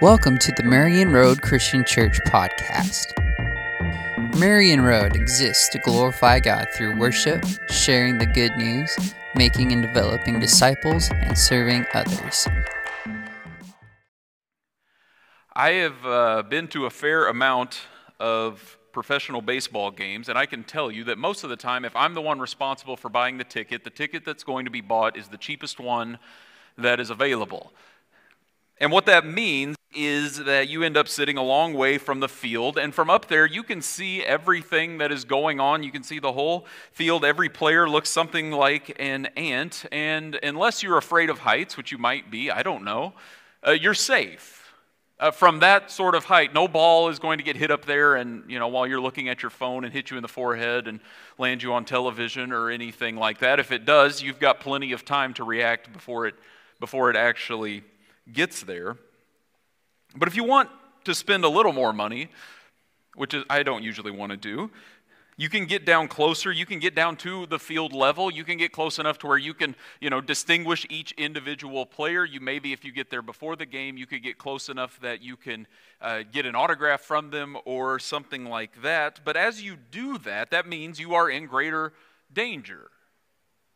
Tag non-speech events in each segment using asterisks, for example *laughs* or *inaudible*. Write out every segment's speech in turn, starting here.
Welcome to the Marion Road Christian Church podcast. Marion Road exists to glorify God through worship, sharing the good news, making and developing disciples, and serving others. I have uh, been to a fair amount of professional baseball games, and I can tell you that most of the time, if I'm the one responsible for buying the ticket, the ticket that's going to be bought is the cheapest one that is available. And what that means is that you end up sitting a long way from the field. And from up there, you can see everything that is going on. You can see the whole field. Every player looks something like an ant. And unless you're afraid of heights, which you might be, I don't know, uh, you're safe. Uh, from that sort of height, no ball is going to get hit up there and, you know, while you're looking at your phone and hit you in the forehead and land you on television or anything like that. If it does, you've got plenty of time to react before it, before it actually gets there. But if you want to spend a little more money, which is, I don't usually want to do, you can get down closer. You can get down to the field level. You can get close enough to where you can, you know, distinguish each individual player. You maybe, if you get there before the game, you could get close enough that you can uh, get an autograph from them or something like that. But as you do that, that means you are in greater danger.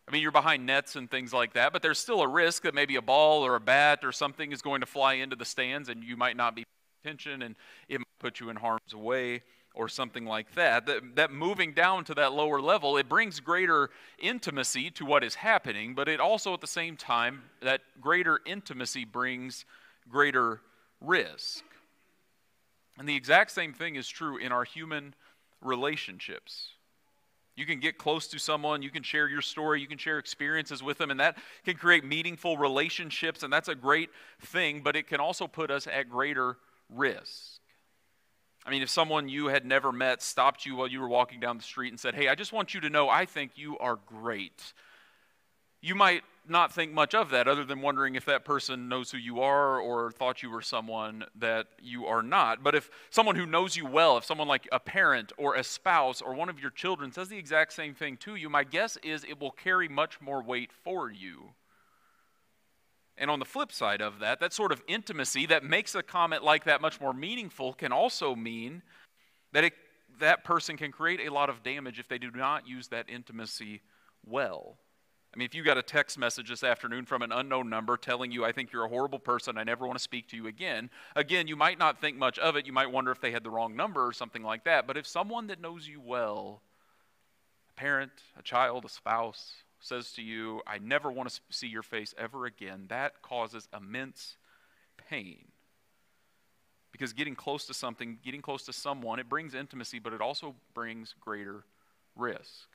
I mean, you're behind nets and things like that, but there's still a risk that maybe a ball or a bat or something is going to fly into the stands and you might not be paying attention and it might put you in harm's way or something like that. that. That moving down to that lower level, it brings greater intimacy to what is happening, but it also at the same time, that greater intimacy brings greater risk. And the exact same thing is true in our human relationships. You can get close to someone, you can share your story, you can share experiences with them, and that can create meaningful relationships, and that's a great thing, but it can also put us at greater risk. I mean, if someone you had never met stopped you while you were walking down the street and said, Hey, I just want you to know I think you are great, you might not think much of that other than wondering if that person knows who you are or thought you were someone that you are not. But if someone who knows you well, if someone like a parent or a spouse or one of your children says the exact same thing to you, my guess is it will carry much more weight for you. And on the flip side of that, that sort of intimacy that makes a comment like that much more meaningful can also mean that it, that person can create a lot of damage if they do not use that intimacy well. I mean, if you got a text message this afternoon from an unknown number telling you, I think you're a horrible person, I never want to speak to you again, again, you might not think much of it. You might wonder if they had the wrong number or something like that. But if someone that knows you well, a parent, a child, a spouse, says to you, I never want to see your face ever again, that causes immense pain. Because getting close to something, getting close to someone, it brings intimacy, but it also brings greater risk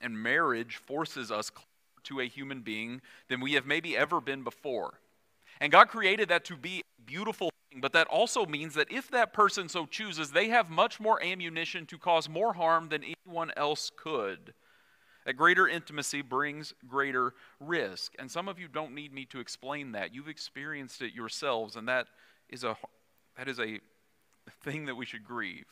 and marriage forces us closer to a human being than we have maybe ever been before. And God created that to be a beautiful thing, but that also means that if that person so chooses, they have much more ammunition to cause more harm than anyone else could. That greater intimacy brings greater risk. And some of you don't need me to explain that. You've experienced it yourselves, and that is a, that is a thing that we should grieve.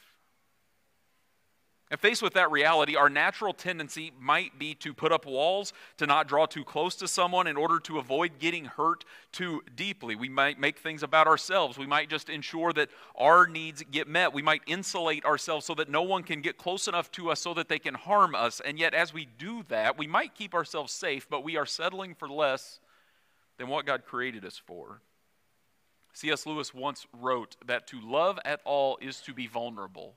And faced with that reality, our natural tendency might be to put up walls, to not draw too close to someone in order to avoid getting hurt too deeply. We might make things about ourselves. We might just ensure that our needs get met. We might insulate ourselves so that no one can get close enough to us so that they can harm us. And yet, as we do that, we might keep ourselves safe, but we are settling for less than what God created us for. C.S. Lewis once wrote that to love at all is to be vulnerable.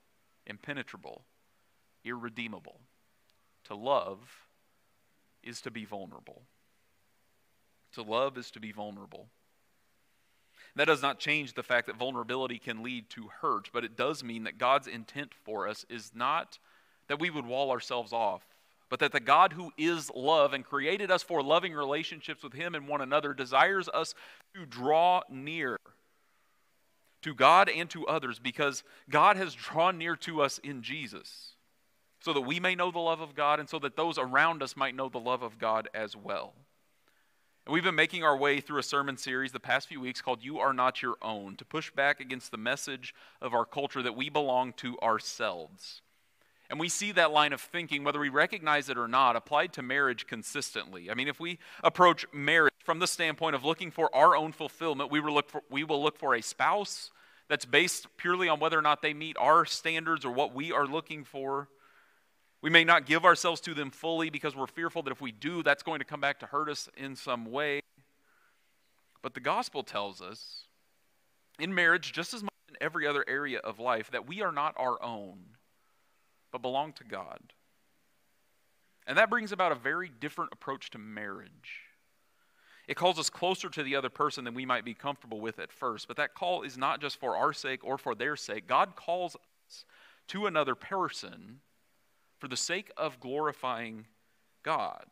impenetrable, irredeemable. To love is to be vulnerable. To love is to be vulnerable. That does not change the fact that vulnerability can lead to hurt, but it does mean that God's intent for us is not that we would wall ourselves off, but that the God who is love and created us for loving relationships with Him and one another desires us to draw near to God and to others because God has drawn near to us in Jesus so that we may know the love of God and so that those around us might know the love of God as well. And we've been making our way through a sermon series the past few weeks called You Are Not Your Own to push back against the message of our culture that we belong to ourselves. And we see that line of thinking, whether we recognize it or not, applied to marriage consistently. I mean, if we approach marriage from the standpoint of looking for our own fulfillment, we will look for, we will look for a spouse that's based purely on whether or not they meet our standards or what we are looking for. We may not give ourselves to them fully because we're fearful that if we do, that's going to come back to hurt us in some way. But the gospel tells us in marriage, just as much in every other area of life, that we are not our own, but belong to God. And that brings about a very different approach to marriage. It calls us closer to the other person than we might be comfortable with at first. But that call is not just for our sake or for their sake. God calls us to another person for the sake of glorifying God.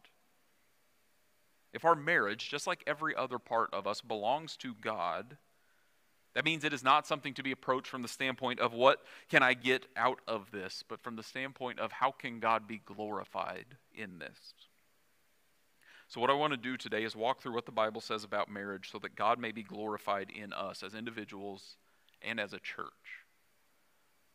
If our marriage, just like every other part of us, belongs to God, that means it is not something to be approached from the standpoint of what can I get out of this, but from the standpoint of how can God be glorified in this. So, what I want to do today is walk through what the Bible says about marriage so that God may be glorified in us as individuals and as a church.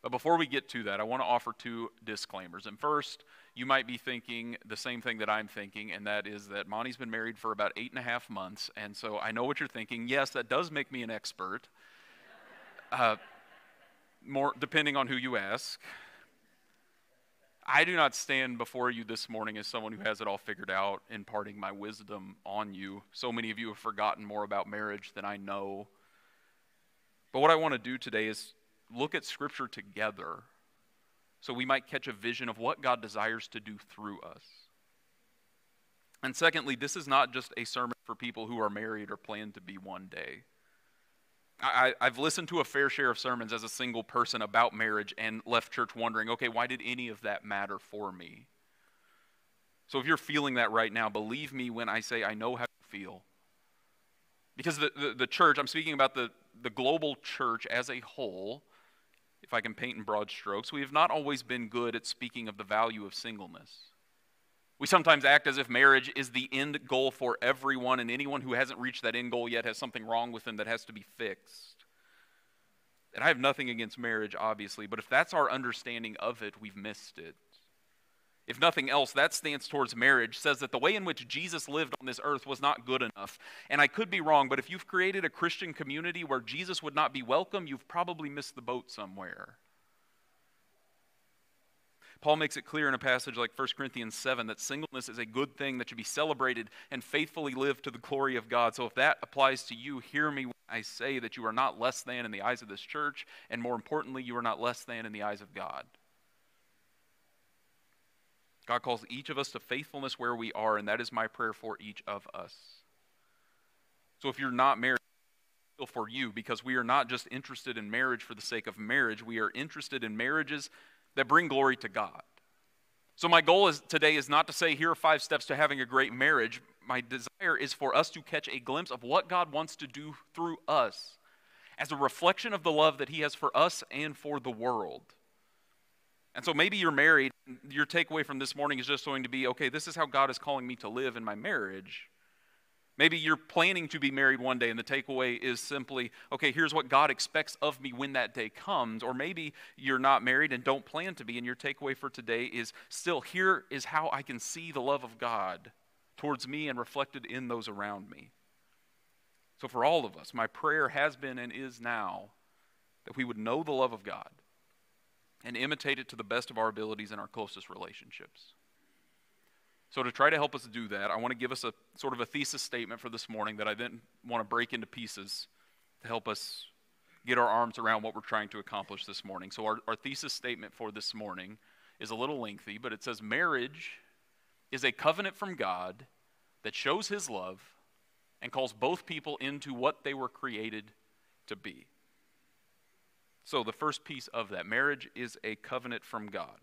But before we get to that, I want to offer two disclaimers. And first, you might be thinking the same thing that I'm thinking, and that is that Monte's been married for about eight and a half months. And so I know what you're thinking. Yes, that does make me an expert. Uh, more depending on who you ask. I do not stand before you this morning as someone who has it all figured out, imparting my wisdom on you. So many of you have forgotten more about marriage than I know. But what I want to do today is look at Scripture together so we might catch a vision of what God desires to do through us. And secondly, this is not just a sermon for people who are married or plan to be one day. I, have listened to a fair share of sermons as a single person about marriage and left church wondering, okay, why did any of that matter for me? So if you're feeling that right now, believe me when I say I know how you feel. Because the, the, the church, I'm speaking about the, the global church as a whole, if I can paint in broad strokes, we have not always been good at speaking of the value of singleness. We sometimes act as if marriage is the end goal for everyone, and anyone who hasn't reached that end goal yet has something wrong with them that has to be fixed. And I have nothing against marriage, obviously, but if that's our understanding of it, we've missed it. If nothing else, that stance towards marriage says that the way in which Jesus lived on this earth was not good enough. And I could be wrong, but if you've created a Christian community where Jesus would not be welcome, you've probably missed the boat somewhere. Paul makes it clear in a passage like 1 Corinthians 7 that singleness is a good thing that should be celebrated and faithfully lived to the glory of God. So if that applies to you, hear me when I say that you are not less than in the eyes of this church, and more importantly, you are not less than in the eyes of God. God calls each of us to faithfulness where we are, and that is my prayer for each of us. So if you're not married, for you because we are not just interested in marriage for the sake of marriage, we are interested in marriages that bring glory to God. So, my goal is, today is not to say, here are five steps to having a great marriage. My desire is for us to catch a glimpse of what God wants to do through us as a reflection of the love that He has for us and for the world. And so maybe you're married, your takeaway from this morning is just going to be okay, this is how God is calling me to live in my marriage. Maybe you're planning to be married one day, and the takeaway is simply, okay, here's what God expects of me when that day comes. Or maybe you're not married and don't plan to be, and your takeaway for today is still, here is how I can see the love of God towards me and reflected in those around me. So, for all of us, my prayer has been and is now that we would know the love of God and imitate it to the best of our abilities in our closest relationships. So, to try to help us do that, I want to give us a sort of a thesis statement for this morning that I then want to break into pieces to help us get our arms around what we're trying to accomplish this morning. So, our, our thesis statement for this morning is a little lengthy, but it says marriage is a covenant from God that shows his love and calls both people into what they were created to be. So, the first piece of that marriage is a covenant from God.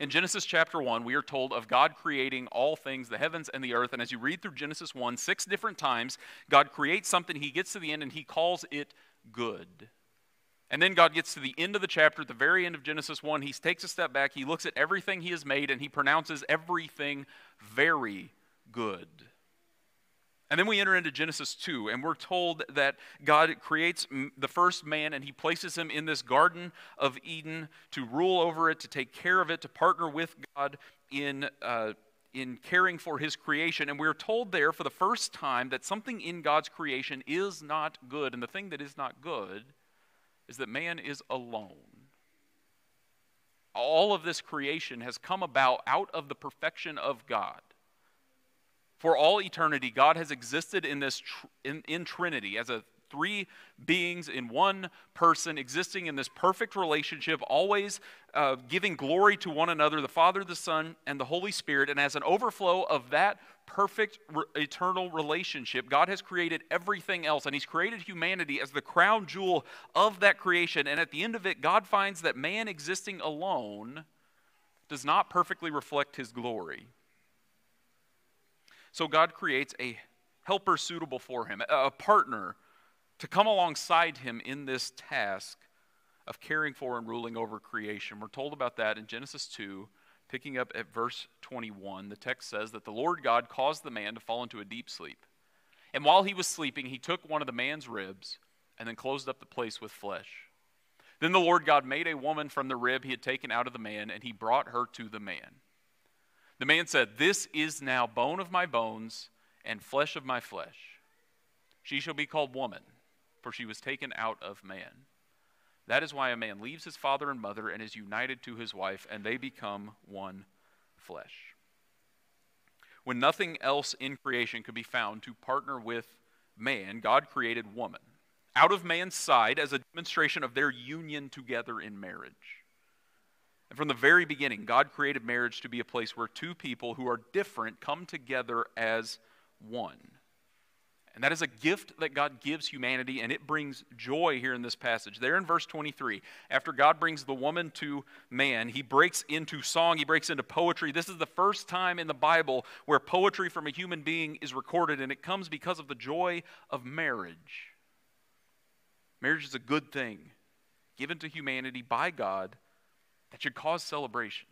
In Genesis chapter 1, we are told of God creating all things, the heavens and the earth. And as you read through Genesis 1, six different times, God creates something, he gets to the end, and he calls it good. And then God gets to the end of the chapter, at the very end of Genesis 1. He takes a step back, he looks at everything he has made, and he pronounces everything very good. And then we enter into Genesis 2, and we're told that God creates the first man and he places him in this Garden of Eden to rule over it, to take care of it, to partner with God in, uh, in caring for his creation. And we're told there for the first time that something in God's creation is not good. And the thing that is not good is that man is alone. All of this creation has come about out of the perfection of God. For all eternity, God has existed in this tr- in, in Trinity as a three beings in one person, existing in this perfect relationship, always uh, giving glory to one another, the Father, the Son, and the Holy Spirit. And as an overflow of that perfect re- eternal relationship, God has created everything else, and He's created humanity as the crown jewel of that creation. And at the end of it, God finds that man existing alone does not perfectly reflect His glory. So God creates a helper suitable for him, a partner to come alongside him in this task of caring for and ruling over creation. We're told about that in Genesis 2, picking up at verse 21. The text says that the Lord God caused the man to fall into a deep sleep. And while he was sleeping, he took one of the man's ribs and then closed up the place with flesh. Then the Lord God made a woman from the rib he had taken out of the man, and he brought her to the man. The man said, This is now bone of my bones and flesh of my flesh. She shall be called woman, for she was taken out of man. That is why a man leaves his father and mother and is united to his wife, and they become one flesh. When nothing else in creation could be found to partner with man, God created woman out of man's side as a demonstration of their union together in marriage. And from the very beginning, God created marriage to be a place where two people who are different come together as one. And that is a gift that God gives humanity, and it brings joy here in this passage. There in verse 23, after God brings the woman to man, he breaks into song, he breaks into poetry. This is the first time in the Bible where poetry from a human being is recorded, and it comes because of the joy of marriage. Marriage is a good thing given to humanity by God that should cause celebration.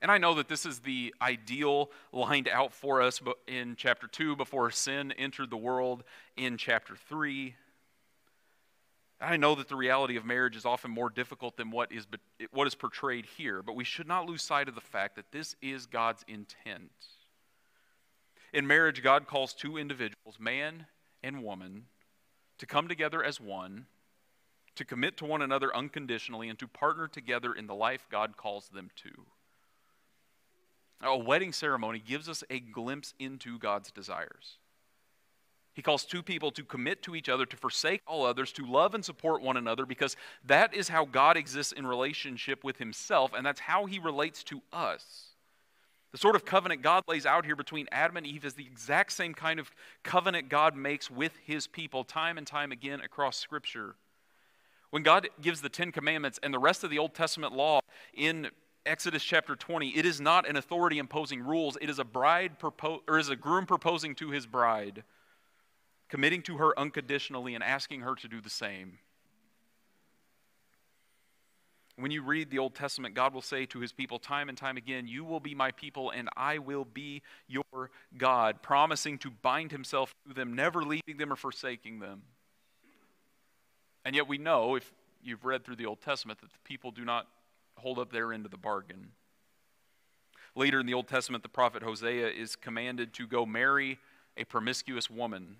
And I know that this is the ideal lined out for us in chapter 2 before sin entered the world in chapter 3. I know that the reality of marriage is often more difficult than what is, what is portrayed here, but we should not lose sight of the fact that this is God's intent. In marriage, God calls two individuals, man and woman, to come together as one to commit to one another unconditionally, and to partner together in the life God calls them to. A wedding ceremony gives us a glimpse into God's desires. He calls two people to commit to each other, to forsake all others, to love and support one another, because that is how God exists in relationship with Himself, and that's how He relates to us. The sort of covenant God lays out here between Adam and Eve is the exact same kind of covenant God makes with His people time and time again across Scripture. When God gives the Ten Commandments and the rest of the Old Testament law in Exodus chapter 20, it is not an authority imposing rules. It is a bride propo- or is a groom proposing to his bride, committing to her unconditionally and asking her to do the same. When you read the Old Testament, God will say to his people time and time again, You will be my people, and I will be your God, promising to bind himself to them, never leaving them or forsaking them. And yet we know, if you've read through the Old Testament, that the people do not hold up their end of the bargain. Later in the Old Testament, the prophet Hosea is commanded to go marry a promiscuous woman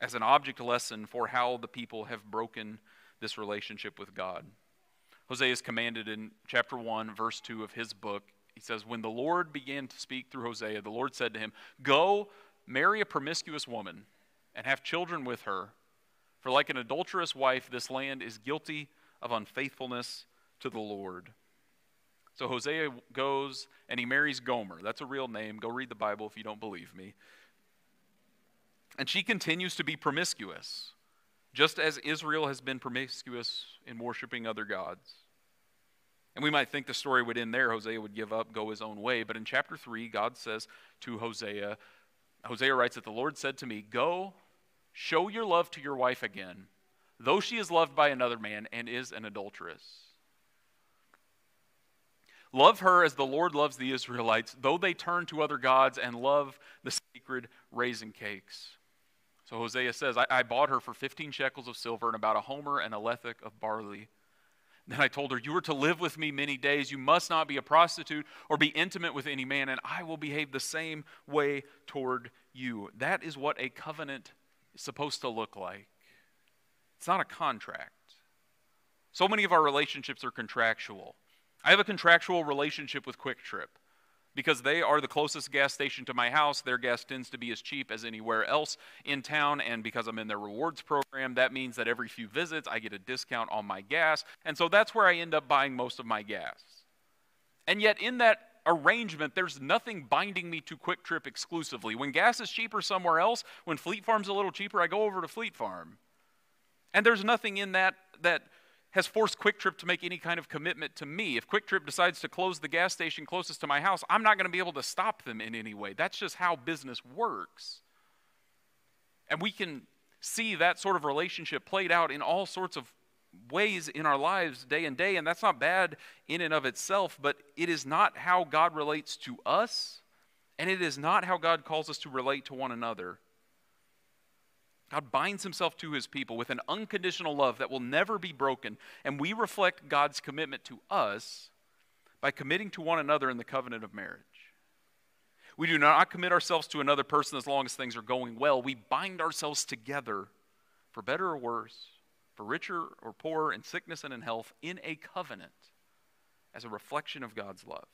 as an object lesson for how the people have broken this relationship with God. Hosea is commanded in chapter 1, verse 2 of his book. He says, When the Lord began to speak through Hosea, the Lord said to him, Go marry a promiscuous woman and have children with her for like an adulterous wife, this land is guilty of unfaithfulness to the Lord. So Hosea goes and he marries Gomer. That's a real name. Go read the Bible if you don't believe me. And she continues to be promiscuous, just as Israel has been promiscuous in worshiping other gods. And we might think the story would end there. Hosea would give up, go his own way. But in chapter 3, God says to Hosea, Hosea writes that the Lord said to me, Go show your love to your wife again, though she is loved by another man and is an adulteress. Love her as the Lord loves the Israelites, though they turn to other gods and love the sacred raisin cakes. So Hosea says, I, I bought her for 15 shekels of silver and about a homer and a lethek of barley. Then I told her, You are to live with me many days. You must not be a prostitute or be intimate with any man, and I will behave the same way toward you. That is what a covenant is supposed to look like. It's not a contract. So many of our relationships are contractual. I have a contractual relationship with QuikTrip because they are the closest gas station to my house. Their gas tends to be as cheap as anywhere else in town. And because I'm in their rewards program, that means that every few visits I get a discount on my gas. And so that's where I end up buying most of my gas. And yet, in that arrangement, there's nothing binding me to QuikTrip exclusively. When gas is cheaper somewhere else, when Fleet Farm's a little cheaper, I go over to Fleet Farm. And there's nothing in that that has forced QuikTrip to make any kind of commitment to me. If QuikTrip decides to close the gas station closest to my house, I'm not going to be able to stop them in any way. That's just how business works. And we can see that sort of relationship played out in all sorts of ways in our lives day and day, and that's not bad in and of itself, but it is not how God relates to us, and it is not how God calls us to relate to one another. God binds himself to his people with an unconditional love that will never be broken, and we reflect God's commitment to us by committing to one another in the covenant of marriage. We do not commit ourselves to another person as long as things are going well. We bind ourselves together for better or worse, for richer or poorer, in sickness and in health, in a covenant as a reflection of God's love.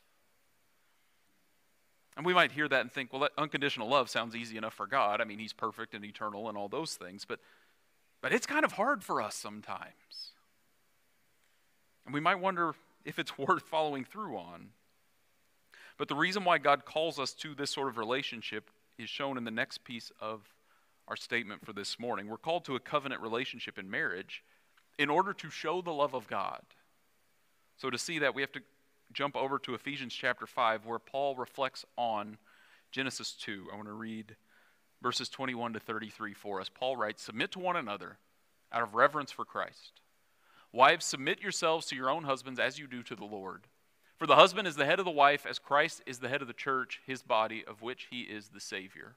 And we might hear that and think, well, that unconditional love sounds easy enough for God. I mean, He's perfect and eternal and all those things, but, but it's kind of hard for us sometimes. And we might wonder if it's *laughs* worth following through on. But the reason why God calls us to this sort of relationship is shown in the next piece of our statement for this morning. We're called to a covenant relationship in marriage in order to show the love of God. So, to see that, we have to jump over to Ephesians chapter 5, where Paul reflects on Genesis 2. I want to read verses 21 to 33 for us. Paul writes Submit to one another out of reverence for Christ. Wives, submit yourselves to your own husbands as you do to the Lord. For the husband is the head of the wife, as Christ is the head of the church, his body, of which he is the Savior.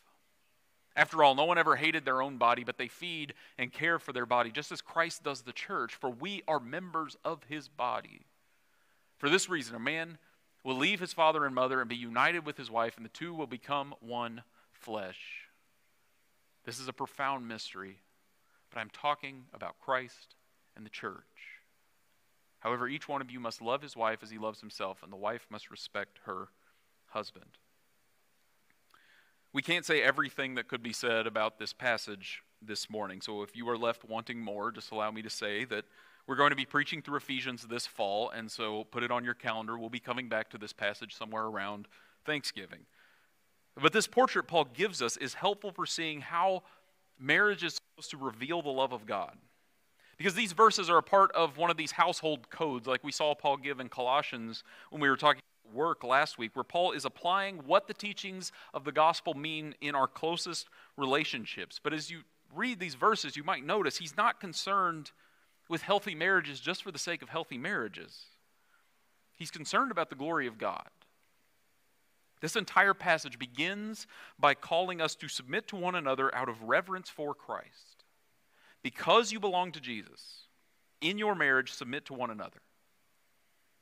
After all, no one ever hated their own body, but they feed and care for their body, just as Christ does the church, for we are members of his body. For this reason, a man will leave his father and mother and be united with his wife, and the two will become one flesh. This is a profound mystery, but I'm talking about Christ and the church. However, each one of you must love his wife as he loves himself, and the wife must respect her husband. We can't say everything that could be said about this passage this morning, so if you are left wanting more, just allow me to say that we're going to be preaching through Ephesians this fall, and so put it on your calendar. We'll be coming back to this passage somewhere around Thanksgiving. But this portrait Paul gives us is helpful for seeing how marriage is supposed to reveal the love of God. Because these verses are a part of one of these household codes, like we saw Paul give in Colossians when we were talking work last week, where Paul is applying what the teachings of the gospel mean in our closest relationships. But as you read these verses, you might notice he's not concerned with healthy marriages just for the sake of healthy marriages. He's concerned about the glory of God. This entire passage begins by calling us to submit to one another out of reverence for Christ. Because you belong to Jesus, in your marriage, submit to one another.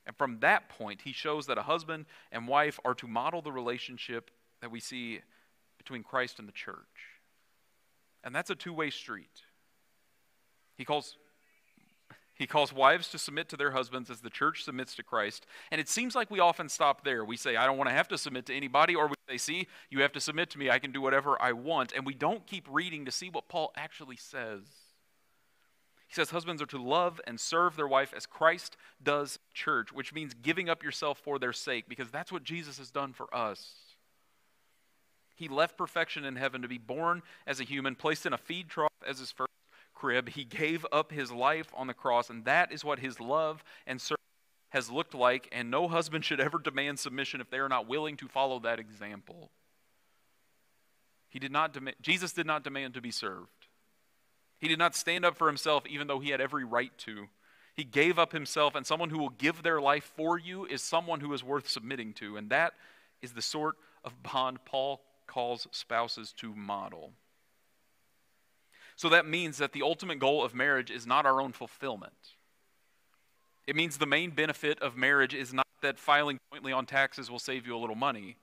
And from that point, he shows that a husband and wife are to model the relationship that we see between Christ and the church. And that's a two way street. He calls he calls wives to submit to their husbands as the church submits to Christ. And it seems like we often stop there. We say, I don't want to have to submit to anybody, or we say, See, you have to submit to me. I can do whatever I want. And we don't keep reading to see what Paul actually says. He says husbands are to love and serve their wife as Christ does church, which means giving up yourself for their sake, because that's what Jesus has done for us. He left perfection in heaven to be born as a human, placed in a feed trough as his first crib. He gave up his life on the cross, and that is what his love and service has looked like, and no husband should ever demand submission if they are not willing to follow that example. He did not demand, Jesus did not demand to be served. He did not stand up for himself, even though he had every right to. He gave up himself, and someone who will give their life for you is someone who is worth submitting to. And that is the sort of bond Paul calls spouses to model. So that means that the ultimate goal of marriage is not our own fulfillment. It means the main benefit of marriage is not that filing jointly on taxes will save you a little money.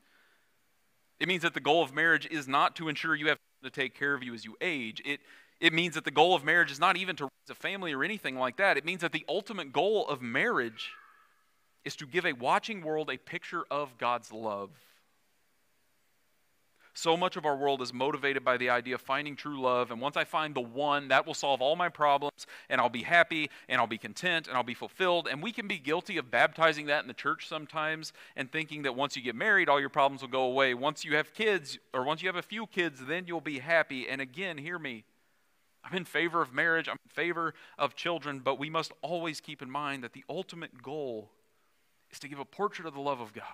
It means that the goal of marriage is not to ensure you have to take care of you as you age. It it means that the goal of marriage is not even to raise a family or anything like that. It means that the ultimate goal of marriage is to give a watching world a picture of God's love. So much of our world is motivated by the idea of finding true love, and once I find the one, that will solve all my problems, and I'll be happy, and I'll be content, and I'll be fulfilled. And we can be guilty of baptizing that in the church sometimes and thinking that once you get married, all your problems will go away. Once you have kids, or once you have a few kids, then you'll be happy. And again, hear me. I'm in favor of marriage, I'm in favor of children, but we must always keep in mind that the ultimate goal is to give a portrait of the love of God.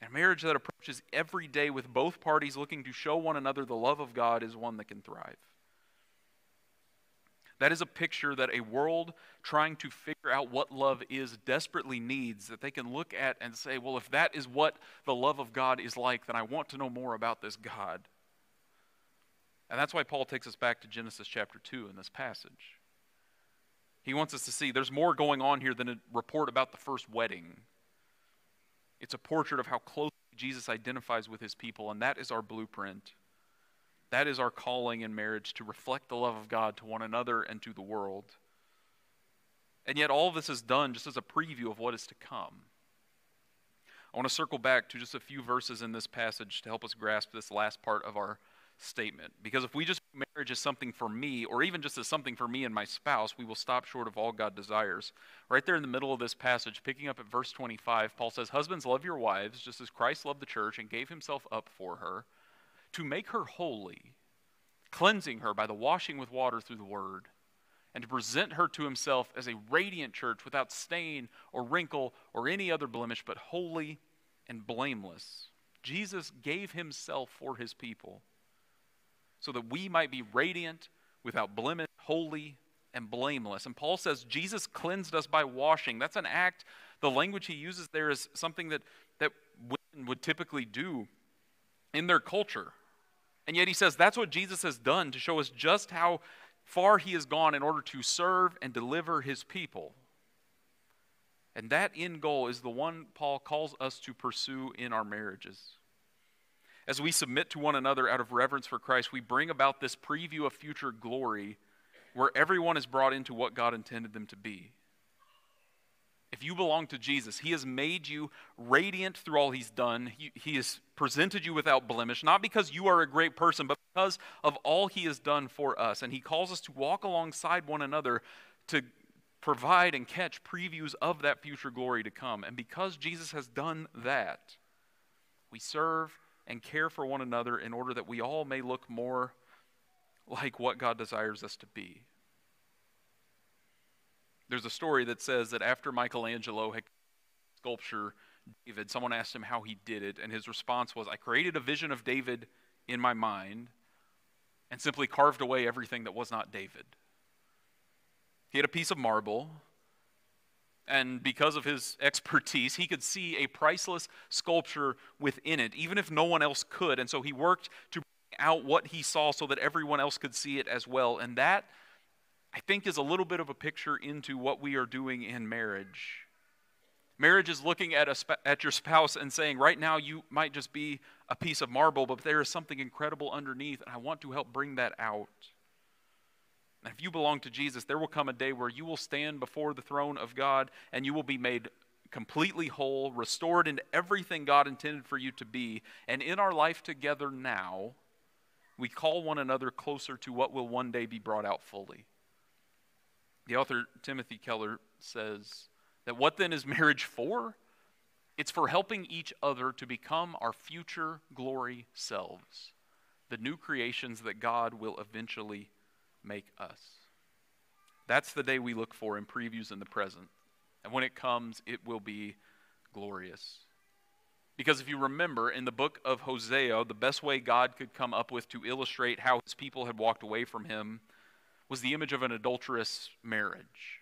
And a marriage that approaches every day with both parties looking to show one another the love of God is one that can thrive. That is a picture that a world trying to figure out what love is desperately needs, that they can look at and say, well, if that is what the love of God is like, then I want to know more about this God. And that's why Paul takes us back to Genesis chapter 2 in this passage. He wants us to see there's more going on here than a report about the first wedding. It's a portrait of how closely Jesus identifies with his people, and that is our blueprint. That is our calling in marriage to reflect the love of God to one another and to the world. And yet, all this is done just as a preview of what is to come. I want to circle back to just a few verses in this passage to help us grasp this last part of our statement. Because if we just marriage as something for me, or even just as something for me and my spouse, we will stop short of all God desires. Right there in the middle of this passage, picking up at verse 25, Paul says, Husbands, love your wives, just as Christ loved the church and gave himself up for her, to make her holy, cleansing her by the washing with water through the word, and to present her to himself as a radiant church without stain or wrinkle or any other blemish, but holy and blameless. Jesus gave himself for his people so that we might be radiant, without blemish, holy, and blameless. And Paul says Jesus cleansed us by washing. That's an act. The language he uses there is something that, that women would typically do in their culture. And yet he says that's what Jesus has done to show us just how far he has gone in order to serve and deliver his people. And that end goal is the one Paul calls us to pursue in our marriages. As we submit to one another out of reverence for Christ, we bring about this preview of future glory where everyone is brought into what God intended them to be. If you belong to Jesus, He has made you radiant through all He's done. He, he, has presented you without blemish, not because you are a great person, but because of all He has done for us. And He calls us to walk alongside one another to provide and catch previews of that future glory to come. And because Jesus has done that, we serve and care for one another in order that we all may look more like what God desires us to be. There's a story that says that after Michelangelo had sculpture David, someone asked him how he did it, and his response was, I created a vision of David in my mind and simply carved away everything that was not David. He had a piece of marble and because of his expertise, he could see a priceless sculpture within it, even if no one else could. And so he worked to bring out what he saw so that everyone else could see it as well. And that, I think, is a little bit of a picture into what we are doing in marriage. Marriage is looking at, a, at your spouse and saying, right now you might just be a piece of marble, but there is something incredible underneath, and I want to help bring that out. And if you belong to Jesus, there will come a day where you will stand before the throne of God and you will be made completely whole, restored into everything God intended for you to be. And in our life together now, we call one another closer to what will one day be brought out fully. The author Timothy Keller says that what then is marriage for? It's for helping each other to become our future glory selves, the new creations that God will eventually make us. That's the day we look for in previews in the present. And when it comes, it will be glorious. Because if you remember, in the book of Hosea, the best way God could come up with to illustrate how his people had walked away from him was the image of an adulterous marriage.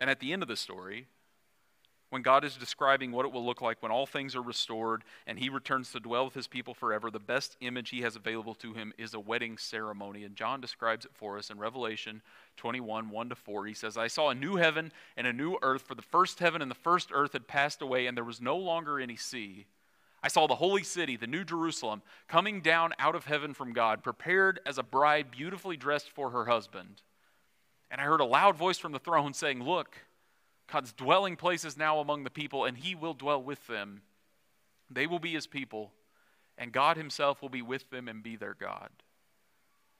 And at the end of the story, when God is describing what it will look like when all things are restored and he returns to dwell with his people forever, the best image he has available to him is a wedding ceremony. And John describes it for us in Revelation 21 1 to 4. He says, I saw a new heaven and a new earth, for the first heaven and the first earth had passed away, and there was no longer any sea. I saw the holy city, the new Jerusalem, coming down out of heaven from God, prepared as a bride beautifully dressed for her husband. And I heard a loud voice from the throne saying, Look, God's dwelling place is now among the people, and he will dwell with them. They will be his people, and God himself will be with them and be their God.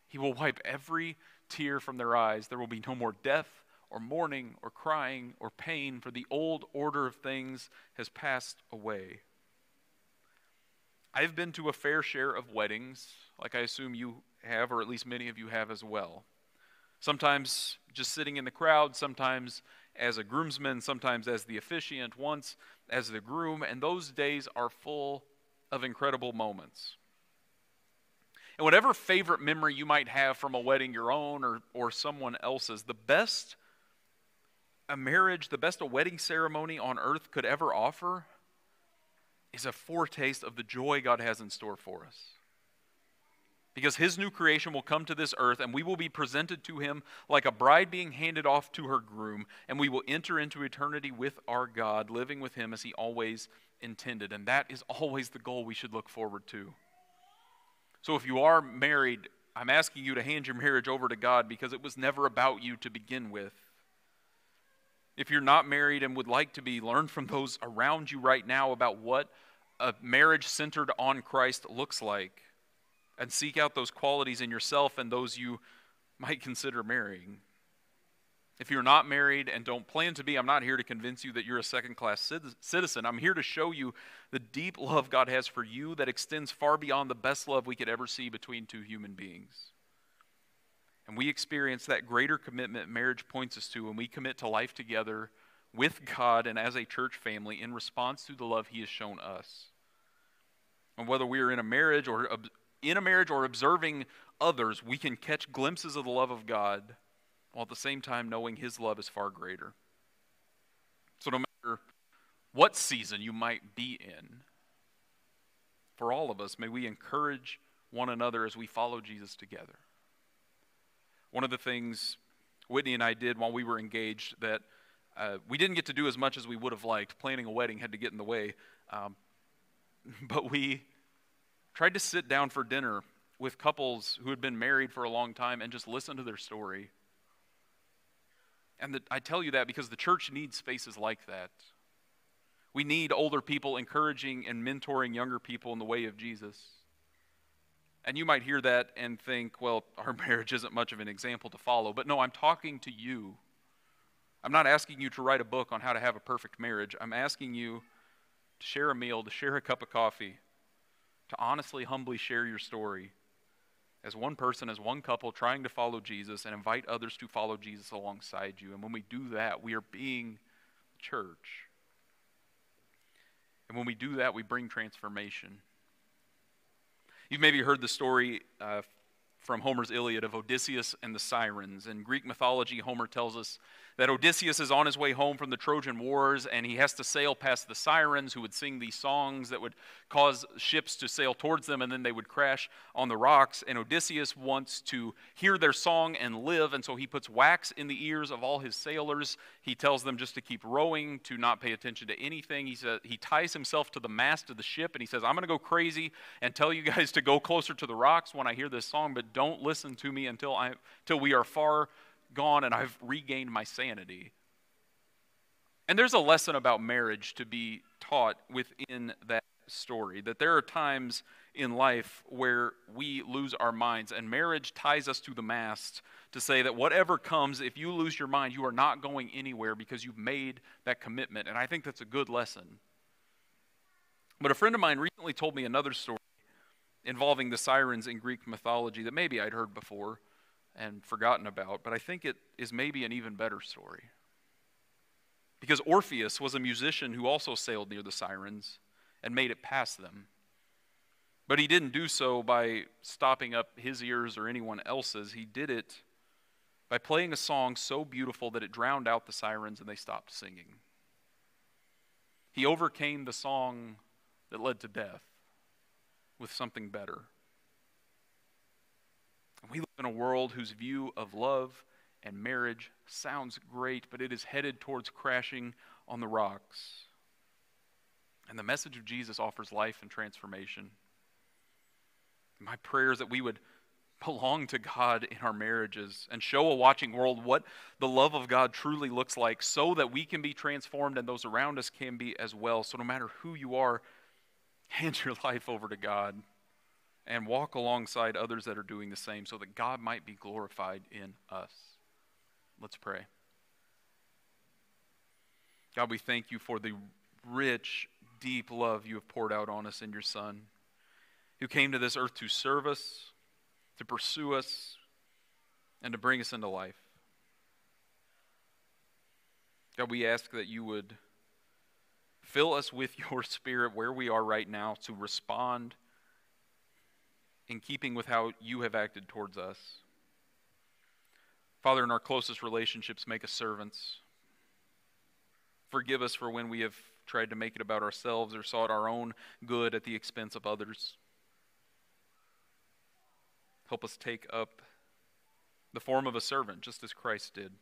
He will wipe every tear from their eyes. There will be no more death, or mourning, or crying, or pain, for the old order of things has passed away. I've been to a fair share of weddings, like I assume you have, or at least many of you have as well. Sometimes just sitting in the crowd, sometimes as a groomsman, sometimes as the officiant, once as the groom, and those days are full of incredible moments. And whatever favorite memory you might have from a wedding, your own or, or someone else's, the best a marriage, the best a wedding ceremony on earth could ever offer is a foretaste of the joy God has in store for us because his new creation will come to this earth and we will be presented to him like a bride being handed off to her groom, and we will enter into eternity with our God, living with him as he always intended. And that is always the goal we should look forward to. So if you are married, I'm asking you to hand your marriage over to God because it was never about you to begin with. If you're not married and would like to be, learn from those around you right now about what a marriage centered on Christ looks like and seek out those qualities in yourself and those you might consider marrying. If you're not married and don't plan to be, I'm not here to convince you that you're a second class citizen. I'm here to show you the deep love God has for you that extends far beyond the best love we could ever see between two human beings. And we experience that greater commitment marriage points us to when we commit to life together with God and as a church family in response to the love He has shown us. And whether we are in a marriage or in a marriage or observing others, we can catch glimpses of the love of God while at the same time knowing His love is far greater. So, no matter what season you might be in, for all of us, may we encourage one another as we follow Jesus together. One of the things Whitney and I did while we were engaged that uh, we didn't get to do as much as we would have liked. Planning a wedding had to get in the way. Um, *laughs* but we tried to sit down for dinner with couples who had been married for a long time and just listen to their story. And the, I tell you that because the church needs spaces like that. We need older people encouraging and mentoring younger people in the way of Jesus. And you might hear that and think, well, *laughs* our marriage isn't much of an example to follow. But no, I'm talking to you. I'm not asking you to write a book on how to have a perfect marriage. I'm asking you to share a meal, to share a cup of coffee, to honestly, humbly share your story as one person, as one couple, trying to follow Jesus and invite others to follow Jesus alongside you. And when we do that, we are being church. And when we do that, we bring transformation. You've maybe heard the story uh, from Homer's Iliad of Odysseus and the Sirens. In Greek mythology, Homer tells us that Odysseus is on his way home from the Trojan Wars and he has to sail past the sirens who would sing these songs that would cause ships to sail towards them and then they would crash on the rocks. And Odysseus wants to hear their song and live, and so he puts wax in the ears of all his sailors. He tells them just to keep rowing, to not pay attention to anything. He, says, he ties himself to the mast of the ship and he says, I'm going to go crazy and tell you guys to go closer to the rocks when I hear this song, but don't listen to me until, I, until we are far gone and I've regained my sanity. And there's a lesson about marriage to be taught within that story that there are times in life where we lose our minds, and marriage ties us to the mast to say that whatever comes, if you lose your mind, you are not going anywhere because you've made that commitment. And I think that's a good lesson. But a friend of mine recently told me another story involving the sirens in Greek mythology that maybe I'd heard before and forgotten about, but I think it is maybe an even better story. Because Orpheus was a musician who also sailed near the sirens and made it past them. But he didn't do so by stopping up his ears or anyone else's. He did it by playing a song so beautiful that it drowned out the sirens and they stopped singing. He overcame the song that led to death with something better. We live in a world whose view of love and marriage sounds great, but it is headed towards crashing on the rocks. And the message of Jesus offers life and transformation. My prayer is that we would *laughs* belong to God in our marriages and show a watching world what the love of God truly looks like so that we can be transformed and those around us can be as well. So, no matter who you are, *laughs* hand your life over to God and walk alongside others that are doing the same so that God might be glorified in us. Let's pray. God, we thank you for the rich, deep love you have poured out on us in your Son who came to this earth to serve us, to pursue us, and to bring us into life. God, we ask that you would fill us with *laughs* your spirit where we are right now to respond in keeping with how you have acted towards us. Father, in our closest relationships, make us servants. Forgive us for when we have tried to make it about ourselves or sought our own good at the expense of others. Help us take up the form of a servant, just as Christ did,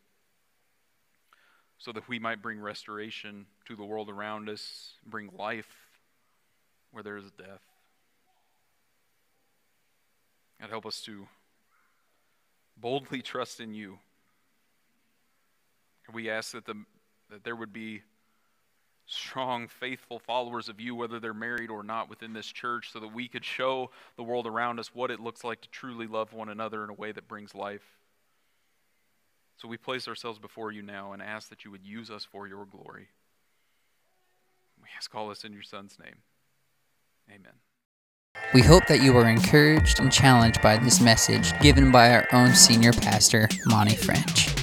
so that we might bring restoration to the world around us, bring life where there is death. And help us to boldly trust in you. We ask that, the, that there would be strong, faithful followers of you, whether they're married or not, within this church, so that we could show the world around us what it looks like to truly love one another in a way that brings life. So we place ourselves before you now and ask that you would use us for your glory. We ask all this in your Son's name. Amen. We hope that you were encouraged and challenged by this message given by our own senior pastor, Monte French.